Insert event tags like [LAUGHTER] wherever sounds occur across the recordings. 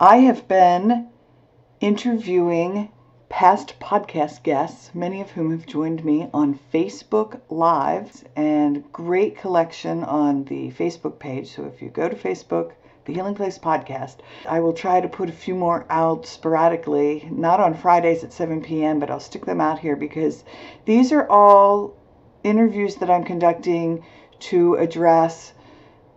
I have been interviewing past podcast guests, many of whom have joined me on Facebook Lives and great collection on the Facebook page. So if you go to Facebook, the Healing Place podcast, I will try to put a few more out sporadically, not on Fridays at 7 p.m., but I'll stick them out here because these are all interviews that I'm conducting to address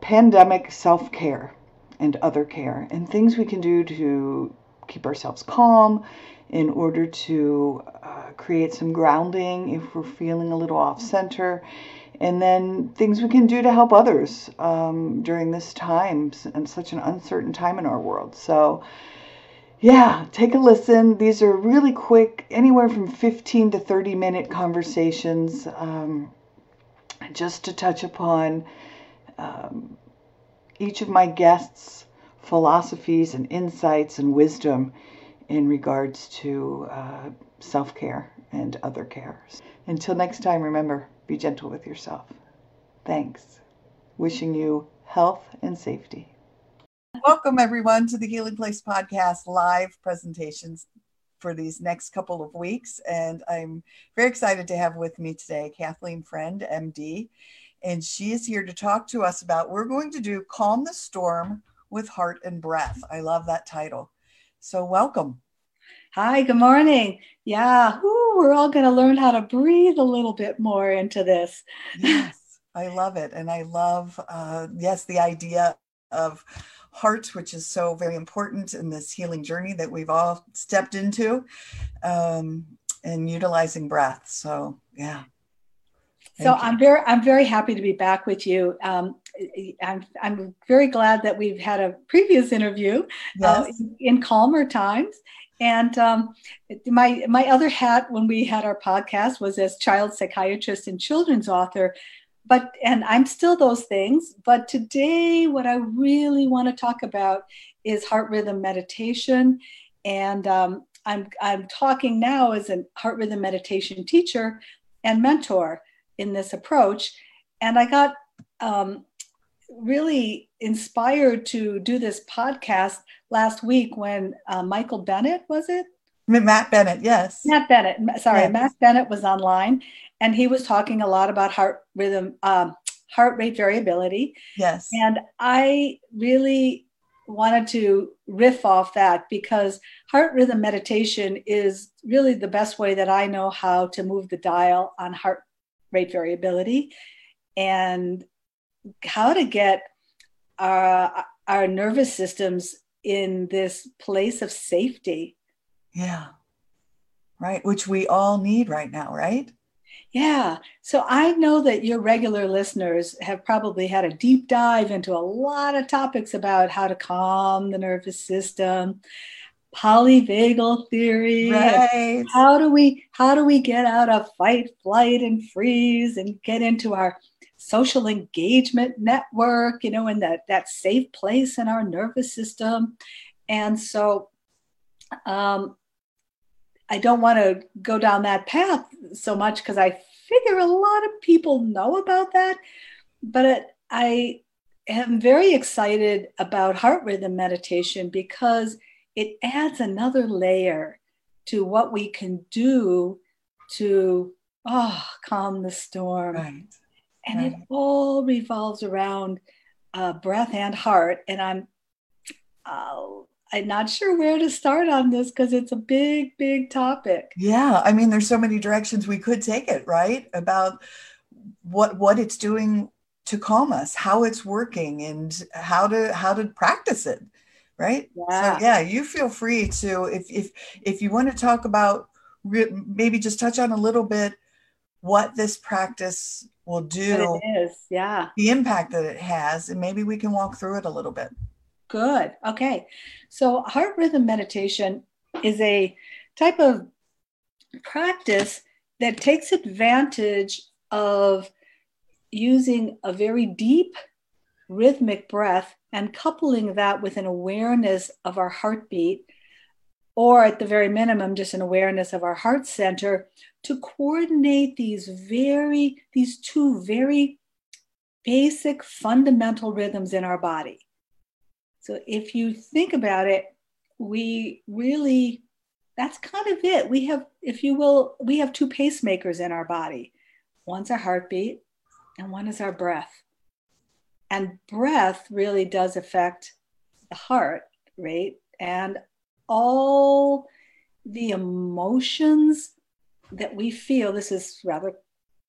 pandemic self care and other care and things we can do to keep ourselves calm in order to uh, create some grounding if we're feeling a little off center and then things we can do to help others um, during this time and such an uncertain time in our world. So yeah take a listen. These are really quick anywhere from 15 to 30 minute conversations um, just to touch upon um, each of my guests' philosophies and insights and wisdom in regards to uh, self care and other cares. Until next time, remember be gentle with yourself. Thanks. Wishing you health and safety. Welcome, everyone, to the Healing Place Podcast live presentations for these next couple of weeks. And I'm very excited to have with me today Kathleen Friend, MD and she is here to talk to us about we're going to do Calm the Storm with Heart and Breath. I love that title. So, welcome. Hi, good morning. Yeah, whoo, we're all going to learn how to breathe a little bit more into this. Yes, I love it. And I love, uh, yes, the idea of heart, which is so very important in this healing journey that we've all stepped into, um, and utilizing breath. So, yeah, so I'm very I'm very happy to be back with you. Um, I'm I'm very glad that we've had a previous interview uh, yes. uh, in, in, calmer times. And um, my my other hat when we had our podcast was as child psychiatrist and children's author. But and I'm still those things. But today, what I really want to talk about is heart rhythm meditation, and um, I'm I'm talking now as a heart rhythm meditation teacher and mentor in this approach. And I got um, really inspired to do this podcast last week when uh, Michael Bennett, was it? Matt Bennett, yes. Matt Bennett, sorry, yes. Matt Bennett was online and he was talking a lot about heart rhythm, um, heart rate variability. Yes. And I really wanted to riff off that because heart rhythm meditation is really the best way that I know how to move the dial on heart rate variability and how to get our, our nervous systems in this place of safety. Yeah. Right. Which we all need right now, right? Yeah. So I know that your regular listeners have probably had a deep dive into a lot of topics about how to calm the nervous system, polyvagal theory right. how do we how do we get out of fight flight and freeze and get into our social engagement network you know in that that safe place in our nervous system and so um i don't want to go down that path so much because i figure a lot of people know about that but it, i am very excited about heart rhythm meditation because it adds another layer to what we can do to oh calm the storm right. and right. it all revolves around uh, breath and heart and i'm uh, I'm not sure where to start on this because it's a big, big topic. Yeah, I mean, there's so many directions we could take it, right? About what what it's doing to calm us, how it's working, and how to how to practice it, right? Yeah. So yeah, you feel free to if if if you want to talk about maybe just touch on a little bit what this practice will do. It is, yeah. The impact that it has, and maybe we can walk through it a little bit. Good. Okay. So, heart rhythm meditation is a type of practice that takes advantage of using a very deep rhythmic breath and coupling that with an awareness of our heartbeat, or at the very minimum, just an awareness of our heart center to coordinate these very, these two very basic fundamental rhythms in our body. So if you think about it, we really, that's kind of it. We have, if you will, we have two pacemakers in our body. One's our heartbeat and one is our breath. And breath really does affect the heart rate and all the emotions that we feel. This is rather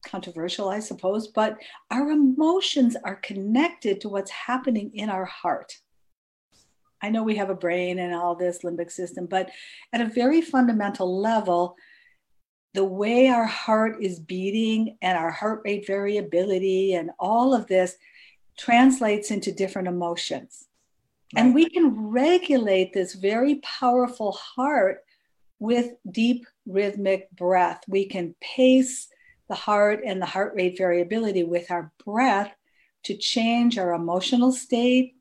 controversial, I suppose, but our emotions are connected to what's happening in our heart. I know we have a brain and all this limbic system, but at a very fundamental level, the way our heart is beating and our heart rate variability and all of this translates into different emotions. Right. And we can regulate this very powerful heart with deep rhythmic breath. We can pace the heart and the heart rate variability with our breath to change our emotional state,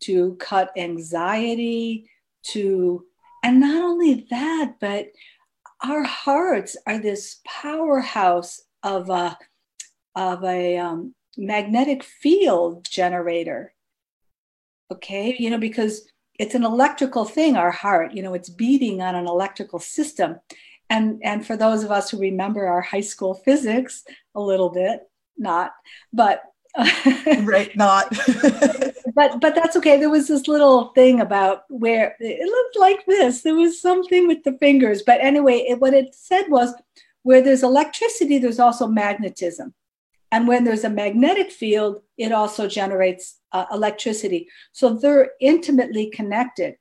to cut anxiety, to, and not only that, but our hearts are this powerhouse of a, of a um, magnetic field generator. Okay, you know, because it's an electrical thing, our heart, you know, it's beating on an electrical system. And, and for those of us who remember our high school physics a little bit, not, but [LAUGHS] right not. [LAUGHS] But but that's okay. There was this little thing about where it looked like this. There was something with the fingers. But anyway it, what it said was where there's electricity there's also magnetism and when there's a magnetic field it also generates uh, electricity so they're intimately connected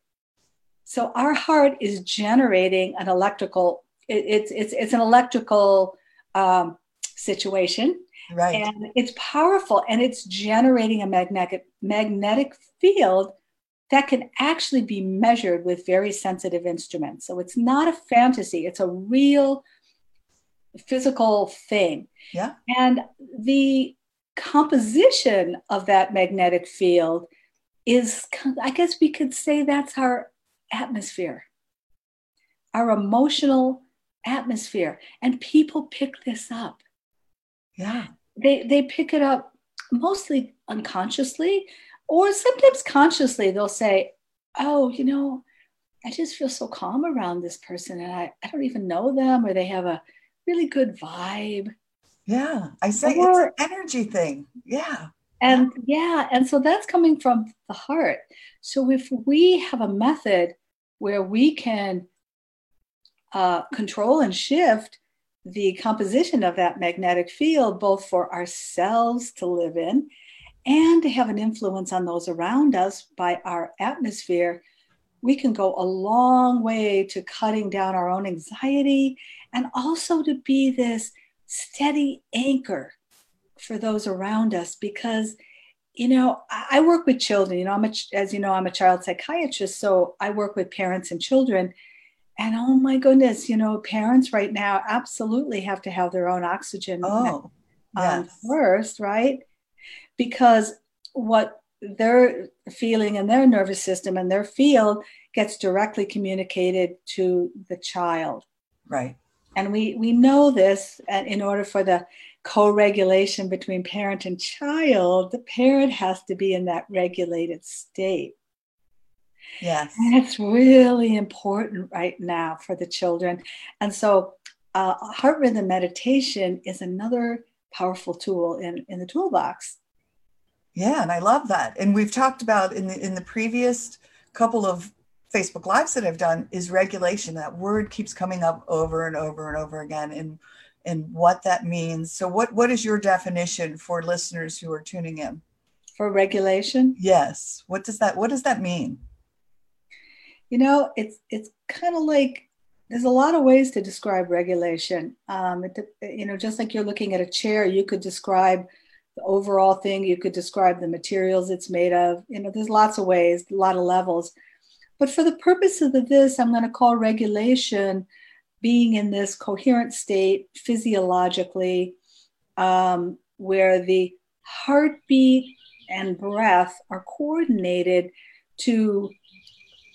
so our heart is generating an electrical it, it's it's it's an electrical um, situation Right. And it's powerful and it's generating a magnetic magnetic field that can actually be measured with very sensitive instruments. So it's not a fantasy, it's a real physical thing. Yeah. And the composition of that magnetic field is, I guess we could say that's our atmosphere, our emotional atmosphere. And people pick this up. Yeah they they pick it up mostly unconsciously or sometimes consciously they'll say oh you know i just feel so calm around this person and i, I don't even know them or they have a really good vibe. Yeah i say or, it's an energy thing. Yeah. And yeah and so that's coming from the heart. So if we have a method where we can uh, control and shift the composition of that magnetic field, both for ourselves to live in and to have an influence on those around us by our atmosphere, we can go a long way to cutting down our own anxiety and also to be this steady anchor for those around us because you know i work with children you know i'm a, as you know i'm a child psychiatrist so i work with parents and children and oh my goodness, you know, parents right now absolutely have to have their own oxygen oh, um, yes. first, right? Because what they're feeling and their nervous system and their field gets directly communicated to the child. Right. And we, we know this and in order for the co-regulation between parent and child, the parent has to be in that regulated state. Yes. And it's really important right now for the children. And so, uh, heart rhythm meditation is another powerful tool in, in the toolbox. Yeah, and I love that. And we've talked about in the in the previous couple of Facebook Lives that I've done is regulation. That word keeps coming up over and over and over again and and what that means. So what what is your definition for listeners who are tuning in? For regulation? Yes. What does that what does that mean? You know, it's it's kind of like there's a lot of ways to describe regulation. Um, it, you know, just like you're looking at a chair, you could describe the overall thing. You could describe the materials it's made of. You know, there's lots of ways, a lot of levels. But for the purpose of the, this, I'm going to call regulation being in this coherent state physiologically, um, where the heartbeat and breath are coordinated to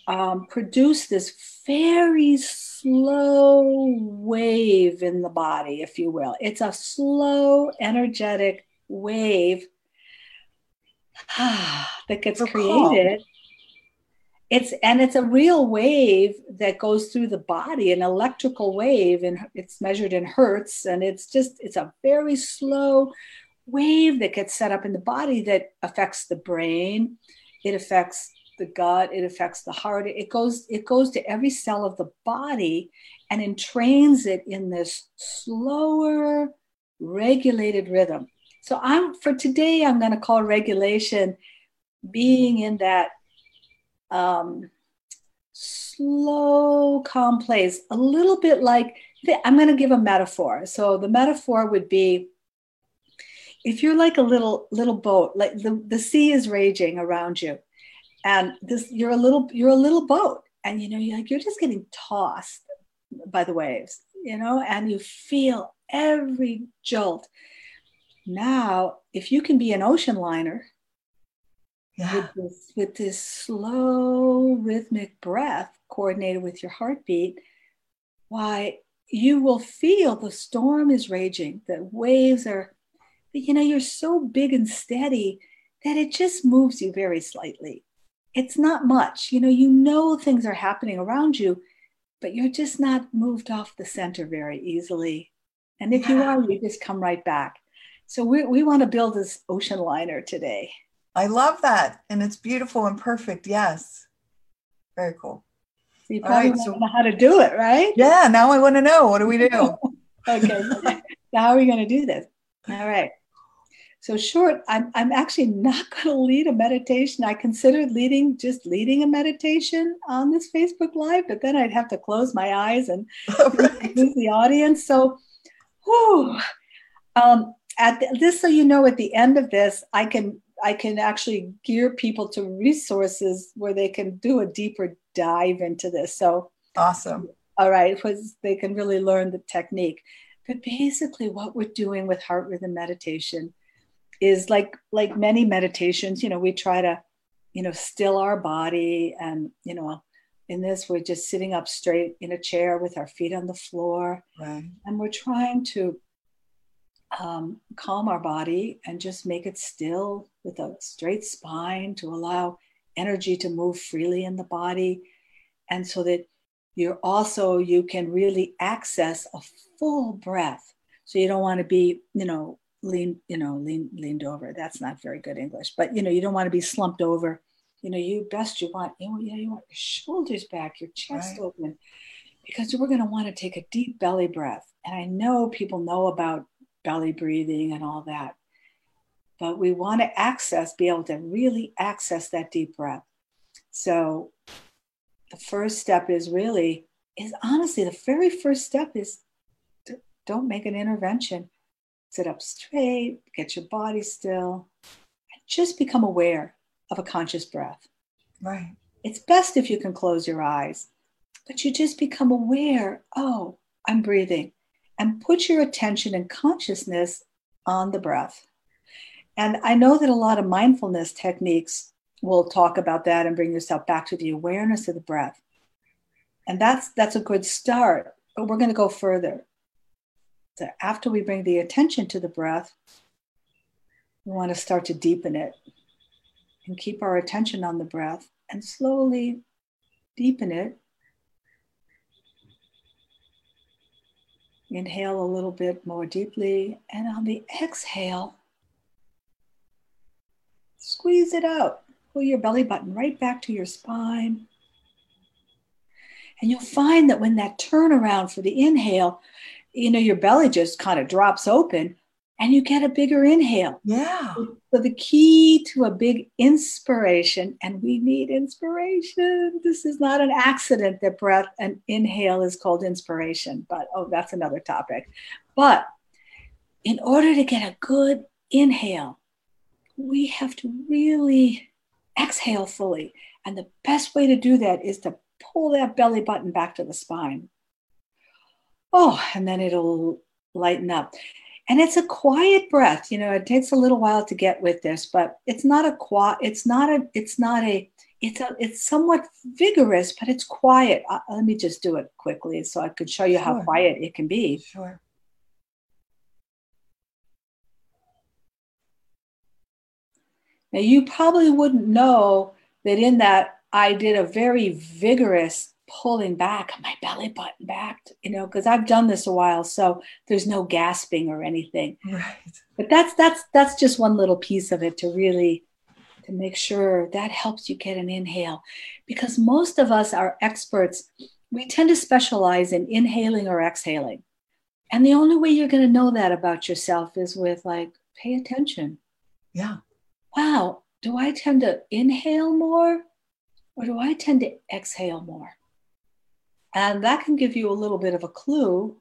um, produce this very slow wave in the body, if you will. It's a slow, energetic wave [SIGHS] that gets created. It's and it's a real wave that goes through the body, an electrical wave, and it's measured in hertz. And it's just it's a very slow wave that gets set up in the body that affects the brain. It affects the gut it affects the heart it goes it goes to every cell of the body and entrains it in this slower regulated rhythm so i'm for today i'm going to call regulation being in that um, slow calm place a little bit like i'm going to give a metaphor. So the metaphor would be if you're like a little little boat like the, the sea is raging around you and this you're a little you're a little boat and you know you're like you're just getting tossed by the waves you know and you feel every jolt now if you can be an ocean liner yeah. with, this, with this slow rhythmic breath coordinated with your heartbeat why you will feel the storm is raging the waves are you know you're so big and steady that it just moves you very slightly it's not much. You know, you know things are happening around you, but you're just not moved off the center very easily. And if yeah. you are, you just come right back. So we, we want to build this ocean liner today. I love that. And it's beautiful and perfect. Yes. Very cool. So you probably right, so, know how to do it, right? Yeah. Now I want to know. What do we do? [LAUGHS] okay. so how are we going to do this? All right. So short, I'm, I'm actually not [LAUGHS] going to lead a meditation. I considered leading just leading a meditation on this Facebook Live, but then I'd have to close my eyes and [LAUGHS] right. lose the audience. So, whew, um, at the, this, so you know, at the end of this, I can I can actually gear people to resources where they can do a deeper dive into this. So awesome. All right, because they can really learn the technique. But basically, what we're doing with heart rhythm meditation is like like many meditations you know we try to you know still our body and you know in this we're just sitting up straight in a chair with our feet on the floor right. and we're trying to um, calm our body and just make it still with a straight spine to allow energy to move freely in the body and so that you're also you can really access a full breath so you don't want to be you know lean, you know, lean, leaned over. That's not very good English, but you know, you don't want to be slumped over. You know, you best you want, you know, you want your shoulders back, your chest right. open, because we're going to want to take a deep belly breath. And I know people know about belly breathing and all that, but we want to access, be able to really access that deep breath. So the first step is really, is honestly, the very first step is don't make an intervention sit up straight, get your body still, and just become aware of a conscious breath. Right. It's best if you can close your eyes, but you just become aware oh, I'm breathing, and put your attention and consciousness on the breath. And I know that a lot of mindfulness techniques will talk about that and bring yourself back to the awareness of the breath. And that's that's a good start, but we're going to go further. So after we bring the attention to the breath, we want to start to deepen it and keep our attention on the breath and slowly deepen it. Inhale a little bit more deeply, and on the exhale, squeeze it out. Pull your belly button right back to your spine. And you'll find that when that turnaround for the inhale, you know, your belly just kind of drops open and you get a bigger inhale. Yeah. So the key to a big inspiration, and we need inspiration. This is not an accident that breath and inhale is called inspiration, but oh, that's another topic. But in order to get a good inhale, we have to really exhale fully. And the best way to do that is to pull that belly button back to the spine. Oh, and then it'll lighten up. And it's a quiet breath. You know, it takes a little while to get with this, but it's not a quiet, it's not a, it's not a, it's a, it's somewhat vigorous, but it's quiet. Uh, let me just do it quickly so I could show you sure. how quiet it can be. Sure. Now, you probably wouldn't know that in that I did a very vigorous pulling back my belly button back, you know, because I've done this a while, so there's no gasping or anything. Right. But that's that's that's just one little piece of it to really to make sure that helps you get an inhale, because most of us are experts. We tend to specialize in inhaling or exhaling, and the only way you're going to know that about yourself is with like pay attention. Yeah. Wow. Do I tend to inhale more? Or do I tend to exhale more? And that can give you a little bit of a clue.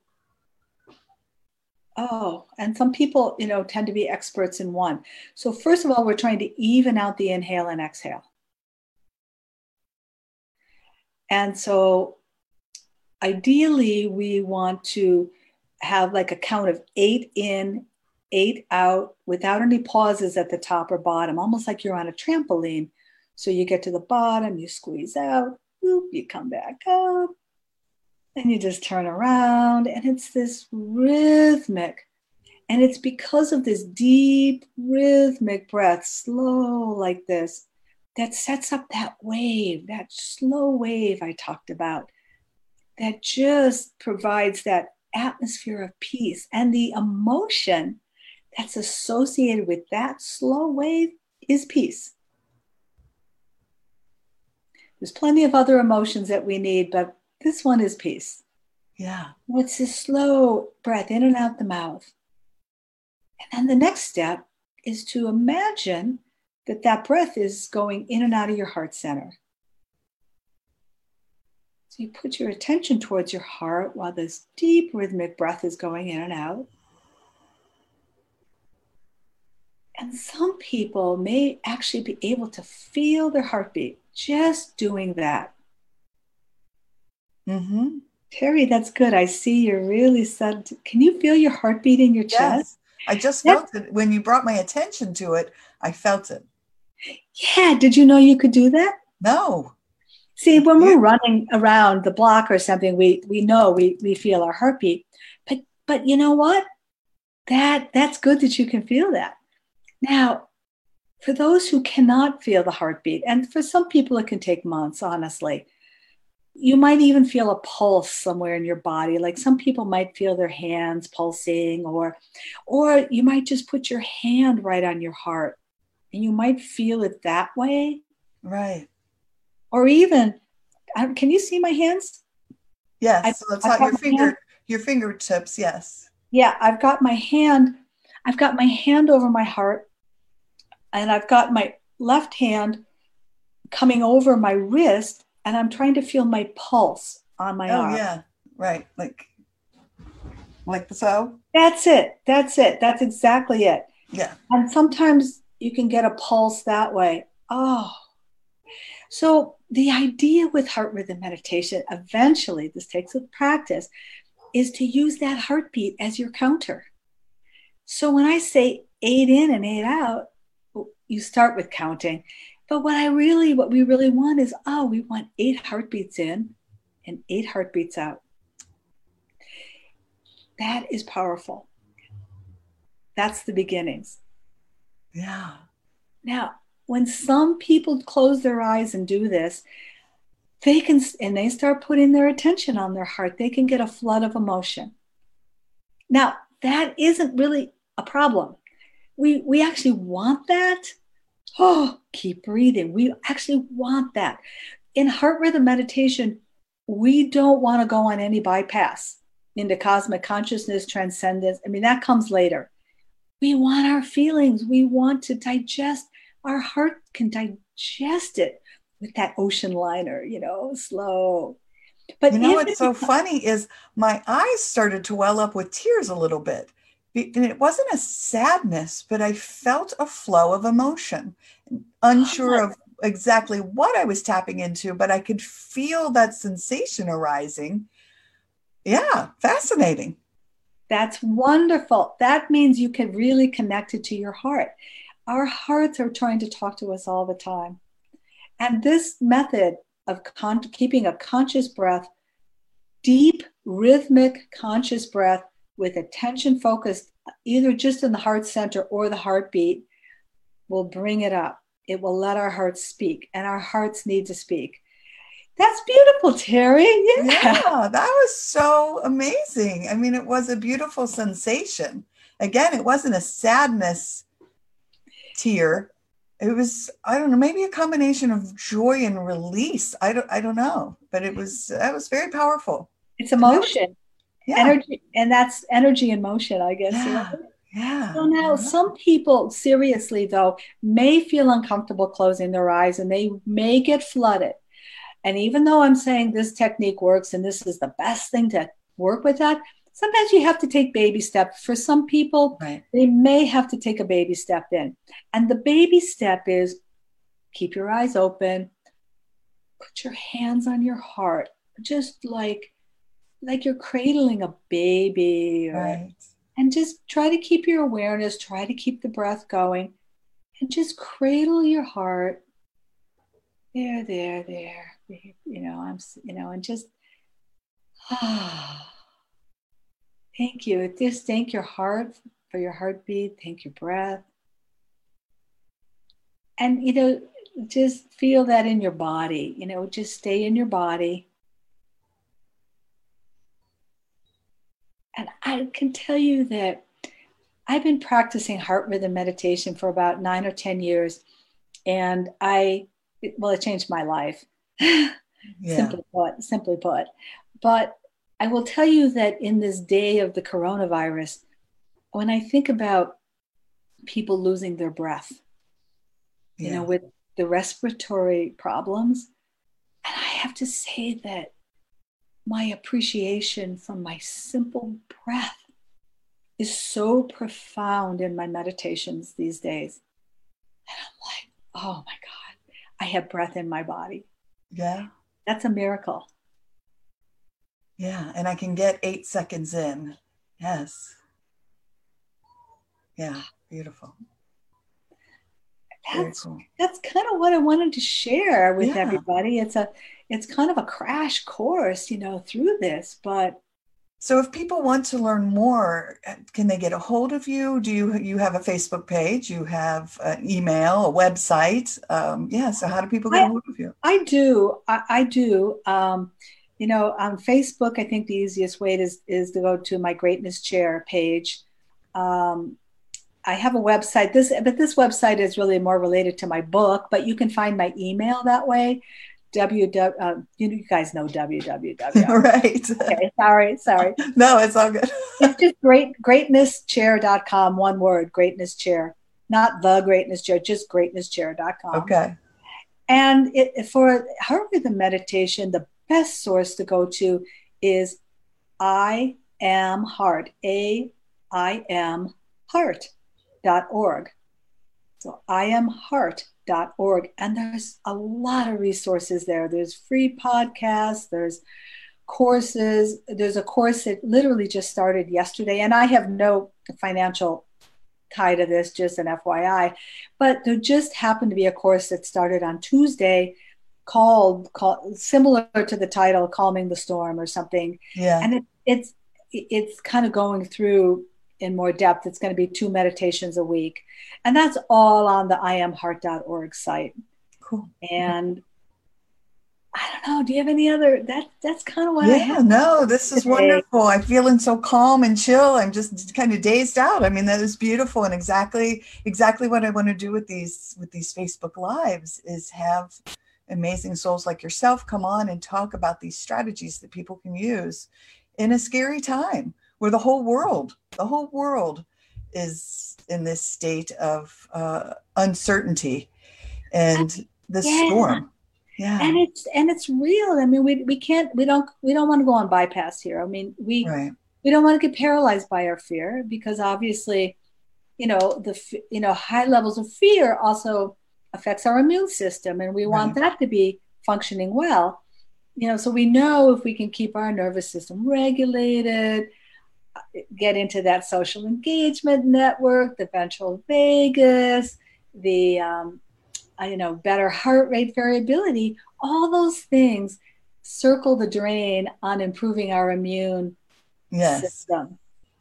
Oh, and some people, you know, tend to be experts in one. So, first of all, we're trying to even out the inhale and exhale. And so, ideally, we want to have like a count of eight in, eight out without any pauses at the top or bottom, almost like you're on a trampoline. So, you get to the bottom, you squeeze out, whoop, you come back up, and you just turn around, and it's this rhythmic. And it's because of this deep rhythmic breath, slow like this, that sets up that wave, that slow wave I talked about, that just provides that atmosphere of peace. And the emotion that's associated with that slow wave is peace. There's plenty of other emotions that we need, but this one is peace. Yeah. It's this slow breath in and out the mouth. And then the next step is to imagine that that breath is going in and out of your heart center. So you put your attention towards your heart while this deep rhythmic breath is going in and out. And some people may actually be able to feel their heartbeat just doing that. Mm-hmm. Teri, that's good. I see you're really set. Can you feel your heartbeat in your yes. chest? I just felt it when you brought my attention to it. I felt it. Yeah. Did you know you could do that? No. See, when we're running around the block or something, we we know we we feel our heartbeat. But but you know what? That that's good that you can feel that. Now, for those who cannot feel the heartbeat, and for some people it can take months, honestly you might even feel a pulse somewhere in your body. Like some people might feel their hands pulsing or or you might just put your hand right on your heart and you might feel it that way. Right. Or even can you see my hands? Yes I, so it's like your finger hand. your fingertips yes. Yeah i've got my hand i've got my hand over my heart and i've got my left hand coming over my wrist and I'm trying to feel my pulse on my oh, arm. yeah, right. Like, like so. That's it. That's it. That's exactly it. Yeah. And sometimes you can get a pulse that way. Oh. So the idea with heart rhythm meditation, eventually, this takes a practice, is to use that heartbeat as your counter. So when I say eight in and eight out, you start with counting. But what I really, what we really want is, oh, we want eight heartbeats in and eight heartbeats out. That is powerful. That's the beginnings. Yeah. Now, when some people close their eyes and do this, they can, and they start putting their attention on their heart, they can get a flood of emotion. Now, that isn't really a problem. We, we actually want that oh, keep breathing. We actually want that. In heart rhythm meditation, we don't want to go on any bypass into cosmic consciousness, transcendence. I mean, that comes later. We want our feelings. We want to digest. Our heart can digest it with that ocean liner, you know, slow. But you know what's so funny is my eyes started to well up with tears a little bit. And it wasn't a sadness, but I felt a flow of emotion, unsure oh. of exactly what I was tapping into, but I could feel that sensation arising. Yeah, fascinating. That's wonderful. That means you can really connect it to your heart. Our hearts are trying to talk to us all the time. And this method of con- keeping a conscious breath, deep, rhythmic, conscious breath with attention focused either just in the heart center or the heartbeat will bring it up. It will let our hearts speak, and our hearts need to speak. That's beautiful, Teri. Yeah. yeah, that was so amazing. I mean, it was a beautiful sensation. Again, it wasn't a sadness tear. It was, I don't know, maybe a combination of joy and release. I don't, I don't know, but it was, that was very powerful. It's emotion, yeah. energy, and that's energy and motion, I guess. Yeah. Yeah. So now, some people, seriously though, may feel uncomfortable closing their eyes and they may get flooded. And even though I'm saying this technique works and this is the best thing to work with that, sometimes you have to take baby steps. For some people, right. they may have to take a baby step in. And the baby step is keep your eyes open, put your hands on your heart, just like like you're cradling a baby. Right and just try to keep your awareness, try to keep the breath going, and just cradle your heart. There, there, there. You know, I'm, you know, and just, ah, [SIGHS] thank you. Just thank your heart for your heartbeat, thank your breath. And, you know, just feel that in your body, you know, just stay in your body And I can tell you that I've been practicing heart rhythm meditation for about nine or 10 years. And I, well, it changed my life, [LAUGHS] yeah. simply put, simply put. But I will tell you that in this day of the coronavirus, when I think about people losing their breath, yeah. you know, with the respiratory problems, and I have to say that my appreciation from my simple breath is so profound in my meditations these days. And I'm like, oh my God, I have breath in my body. Yeah. That's a miracle. Yeah. And I can get eight seconds in. Yes. Yeah. Beautiful. That's, cool. that's kind of what I wanted to share with yeah. everybody. It's a it's kind of a crash course, you know, through this. But so if people want to learn more, can they get a hold of you? Do you you have a Facebook page? You have an email, a website? Um, yeah. So how do people get I, a hold of you? I do. I, I do. Um, you know, on Facebook, I think the easiest way is is to go to my Greatness Chair page. Um, I have a website. This, but this website is really more related to my book. But you can find my email that way www. Uh, you guys know www. [LAUGHS] right. Okay. Sorry. Sorry. [LAUGHS] no, it's all good. [LAUGHS] it's just great. Greatnesschair.com. One word. Greatness chair. Not the greatness chair. Just greatnesschair.com. Okay. And it, for heart rhythm meditation, the best source to go to is I am heart. A I am heart.org. So I am heart org. And there's a lot of resources there. There's free podcasts there's courses there's a course that literally just started yesterday. And i have no financial tie to this just an fyi but there just happened to be a course that started on tuesday called, called similar to the title calming the storm or something. Yeah. And it, it's it's kind of going through in more depth. It's going to be two meditations a week. And that's all on the iamheart.org site. Cool. And I don't know. Do you have any other? That that's kind of what. I. Yeah, no, this is wonderful. I'm feeling so calm and chill. I'm just kind of dazed out. I mean, that is beautiful and exactly exactly what I want to do with these with these Facebook lives is have amazing souls like yourself come on and talk about these strategies that people can use in a scary time where the whole world, the whole world is in this state of uh, uncertainty and the yeah. storm. Yeah. And it's and it's real. I mean, we we can't we don't we don't want to go on bypass here. I mean, we right. we don't want to get paralyzed by our fear because obviously, you know, the you know high levels of fear also affects our immune system, and we right. want that to be functioning well. You know, so we know if we can keep our nervous system regulated, get into that social engagement network, the ventral vagus, the um, uh, you know better heart rate variability, all those things circle the drain on improving our immune yes. system.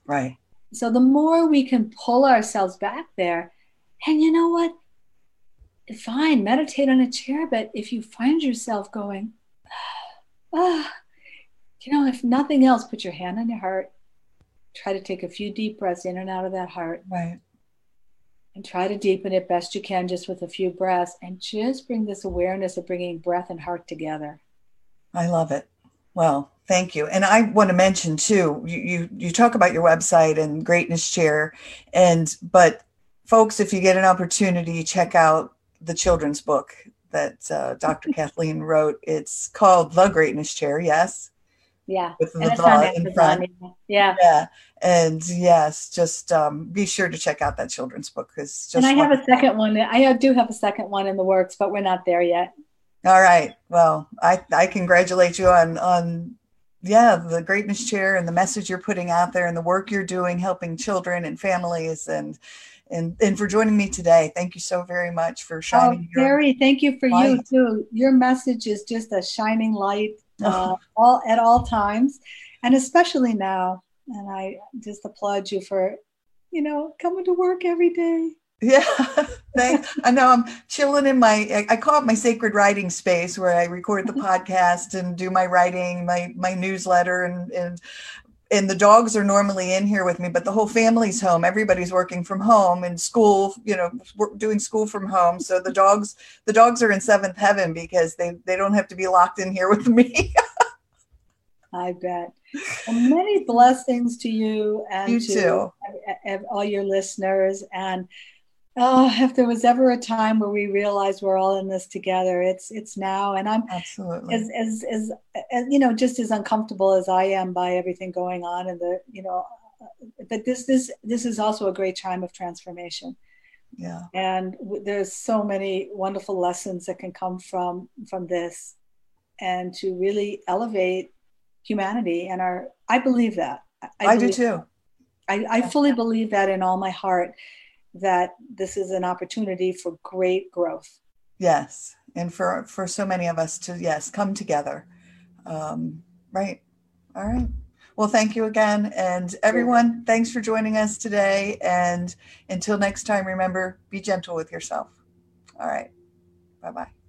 Right. So the more we can pull ourselves back there, and you know what? Fine, meditate on a chair, but if you find yourself going, [SIGHS] ah, you know, if nothing else, put your hand on your heart try to take a few deep breaths in and out of that heart. Right. And try to deepen it best you can just with a few breaths and just bring this awareness of bringing breath and heart together. I love it. Well, thank you. And I want to mention too, you, you, you talk about your website and greatness chair and, but folks, if you get an opportunity, check out the children's book that uh, Dr. [LAUGHS] Kathleen wrote. It's called The Greatness Chair. Yes. Yeah. With the dog in front. Yeah. Yeah. And yes, just um, be sure to check out that children's book because. And I have a second one. I do have a second one in the works, but we're not there yet. All right. Well, I I congratulate you on on yeah the greatness chair and the message you're putting out there and the work you're doing helping children and families and and and for joining me today. Thank you so very much for shining. Oh, Barry, thank you for light. you too. Your message is just a shining light uh, all at all times, and especially now. And I just applaud you for, you know, coming to work every day. Yeah, [LAUGHS] thanks. I know I'm chilling in my. I call it my sacred writing space where I record the [LAUGHS] podcast and do my writing, my my newsletter, and and and the dogs are normally in here with me, but the whole family's home. Everybody's working from home and school, you know, doing school from home. So the dogs, the dogs are in seventh heaven because they they don't have to be locked in here with [LAUGHS] me. I bet. And many blessings to you and you to all your listeners. And oh, if there was ever a time where we realized we're all in this together, it's it's now. And I'm absolutely as as as, as you know, just as uncomfortable as I am by everything going on, and the you know, but this this this is also a great time of transformation. Yeah. And there's so many wonderful lessons that can come from from this, and to really elevate humanity and our. I believe that. I, I do too. I, I fully believe that in all my heart that this is an opportunity for great growth. Yes, and for for so many of us to yes come together. Um, right. All right. Well, thank you again, and everyone. Thanks for joining us today. And until next time, remember be gentle with yourself. All right. Bye bye.